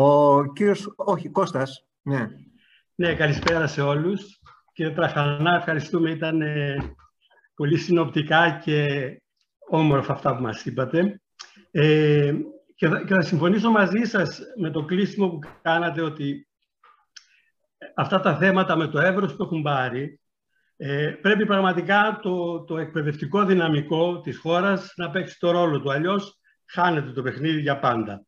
Ο κύριος, όχι, Κώστας, ναι. Ναι, καλησπέρα σε όλους. Κύριε Τραχανά, ευχαριστούμε. Ήταν ε, πολύ συνοπτικά και όμορφα αυτά που μας είπατε. Ε, και, θα, και θα συμφωνήσω μαζί σας με το κλείσιμο που κάνατε ότι αυτά τα θέματα με το εύρος που έχουν πάρει ε, πρέπει πραγματικά το, το εκπαιδευτικό δυναμικό της χώρας να παίξει το ρόλο του. Αλλιώς χάνεται το παιχνίδι για πάντα.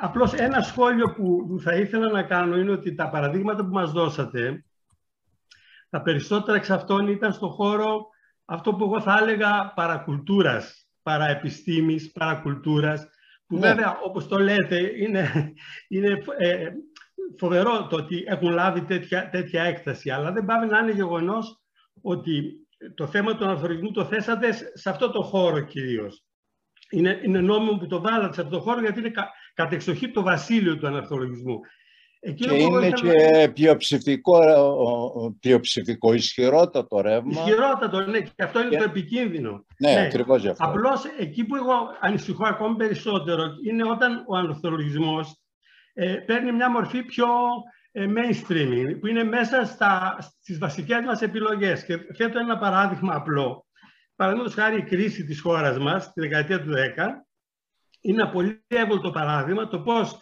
Απλώς ένα σχόλιο που θα ήθελα να κάνω είναι ότι τα παραδείγματα που μας δώσατε, τα περισσότερα εξ αυτών ήταν στο χώρο αυτό που εγώ θα έλεγα παρακουλτούρας, παραεπιστήμης, παρακουλτούρας, που ναι. βέβαια όπως το λέτε είναι, είναι ε, φοβερό το ότι έχουν λάβει τέτοια, τέτοια έκταση, αλλά δεν πάει να είναι γεγονός ότι το θέμα του αναθωρισμού το θέσατε σε αυτό το χώρο κυρίως. Είναι, είναι νόμιμο που το βάλατε σε αυτό το χώρο γιατί είναι κα, κατεξοχή το βασίλειο του αναρθολογισμού. Εκείνο και είναι και πλειοψηφικό, πλειοψηφικό, ισχυρότατο ρεύμα. Ισχυρότατο, ναι, και αυτό είναι το επικίνδυνο. Ναι, ναι. ακριβώς αυτό. Απλώς εκεί που εγώ ανησυχώ ακόμη περισσότερο είναι όταν ο αναρθολογισμός ε, παίρνει μια μορφή πιο ε, mainstream, που είναι μέσα στα, στις βασικές μας επιλογές. Και θέτω ένα παράδειγμα απλό. Παραδείγματος χάρη η κρίση της χώρας μας, τη δεκαετία του 10, είναι ένα πολύ εύκολο παράδειγμα το πώς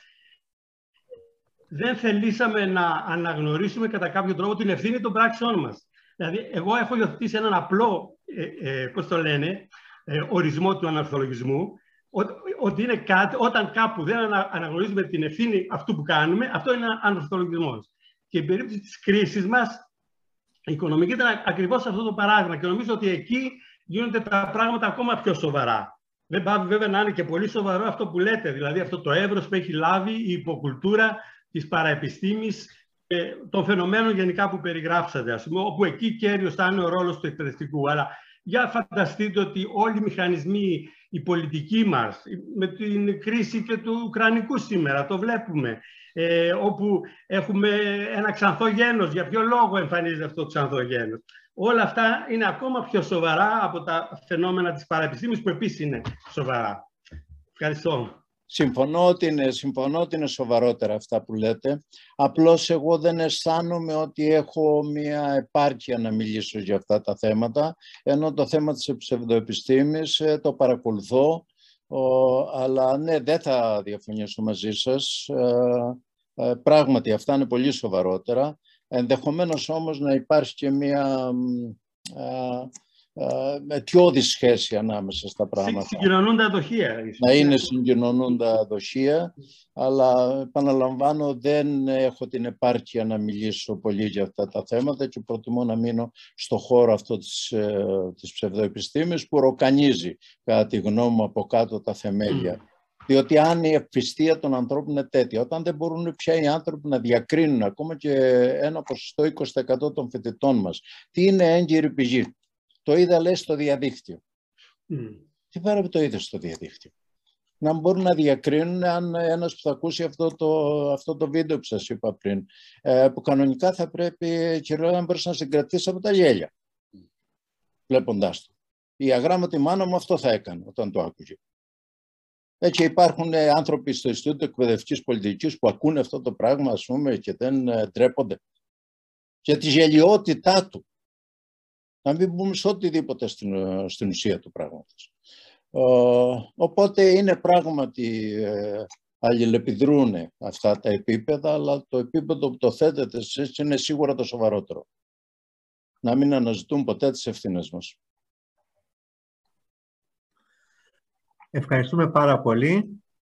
δεν θελήσαμε να αναγνωρίσουμε κατά κάποιο τρόπο την ευθύνη των πράξεών μας. Δηλαδή, εγώ έχω υιοθετήσει έναν απλό, ε, ε, πώς το λένε, ε, ορισμό του αναρθολογισμού, ότι είναι κάτι, όταν κάπου δεν αναγνωρίζουμε την ευθύνη αυτού που κάνουμε, αυτό είναι αναρθολογισμός. Και η περίπτωση της κρίσης μας, η οικονομική ήταν ακριβώς αυτό το παράδειγμα και νομίζω ότι εκεί γίνονται τα πράγματα ακόμα πιο σοβαρά. Δεν πάει βέβαια να είναι και πολύ σοβαρό αυτό που λέτε, δηλαδή αυτό το εύρος που έχει λάβει η υποκουλτούρα της παραεπιστήμης και των φαινομένων γενικά που περιγράψατε, ας πούμε, όπου εκεί κέριος θα είναι ο ρόλος του εκπαιδευτικού. Αλλά για φανταστείτε ότι όλοι οι μηχανισμοί, οι πολιτικοί μας, με την κρίση και του Ουκρανικού σήμερα, το βλέπουμε, ε, όπου έχουμε ένα ξανθό γένος. Για ποιο λόγο εμφανίζεται αυτό το ξανθό γένος; Όλα αυτά είναι ακόμα πιο σοβαρά από τα φαινόμενα της παραεπιστήμης που επίσης είναι σοβαρά. Ευχαριστώ. Συμφωνώ ότι, είναι, συμφωνώ ότι είναι σοβαρότερα αυτά που λέτε. Απλώς εγώ δεν αισθάνομαι ότι έχω μια επάρκεια να μιλήσω για αυτά τα θέματα, ενώ το θέμα της ψευδοεπιστήμης ε, το παρακολουθώ, αλλά ναι, δεν θα διαφωνήσω μαζί σας. Ε, ε, πράγματι, αυτά είναι πολύ σοβαρότερα. Ενδεχομένως όμως να υπάρχει και μια αιτιώδης σχέση ανάμεσα στα πράγματα. Συγκοινωνούντα δοχεία. Να είναι συγκοινωνούντα δοχεία, αλλά επαναλαμβάνω δεν έχω την επάρκεια να μιλήσω πολύ για αυτά τα θέματα και προτιμώ να μείνω στο χώρο αυτό της, ε, της ψευδοεπιστήμης που ροκανίζει κατά τη γνώμη μου από κάτω τα θεμέλια. Διότι αν η ευφυστία των ανθρώπων είναι τέτοια, όταν δεν μπορούν πια οι άνθρωποι να διακρίνουν ακόμα και ένα ποσοστό 20% των φοιτητών μας, τι είναι έγκυρη πηγή. Το είδα λέει στο διαδίκτυο. Mm. Τι πέρα που το είδες στο διαδίκτυο. Να μπορούν να διακρίνουν αν ένας που θα ακούσει αυτό το, αυτό το βίντεο που σας είπα πριν, ε, που κανονικά θα πρέπει και να μπορείς να συγκρατήσεις από τα γέλια, mm. βλέποντάς το. Η αγράμματη μάνα μου αυτό θα έκανε όταν το άκουγε. Έτσι υπάρχουν ε, άνθρωποι στο Ινστιτούτο Εκπαιδευτικής Πολιτικής που ακούνε αυτό το πράγμα, ας πούμε, και δεν ε, ντρέπονται. Για τη γελιότητά του. Να μην πούμε σε οτιδήποτε στην, ε, στην ουσία του πράγματος. οπότε είναι πράγματι ε, αλληλεπιδρούν αυτά τα επίπεδα, αλλά το επίπεδο που το θέτετε εσείς είναι σίγουρα το σοβαρότερο. Να μην αναζητούν ποτέ τις ευθύνες μας. Ευχαριστούμε πάρα πολύ.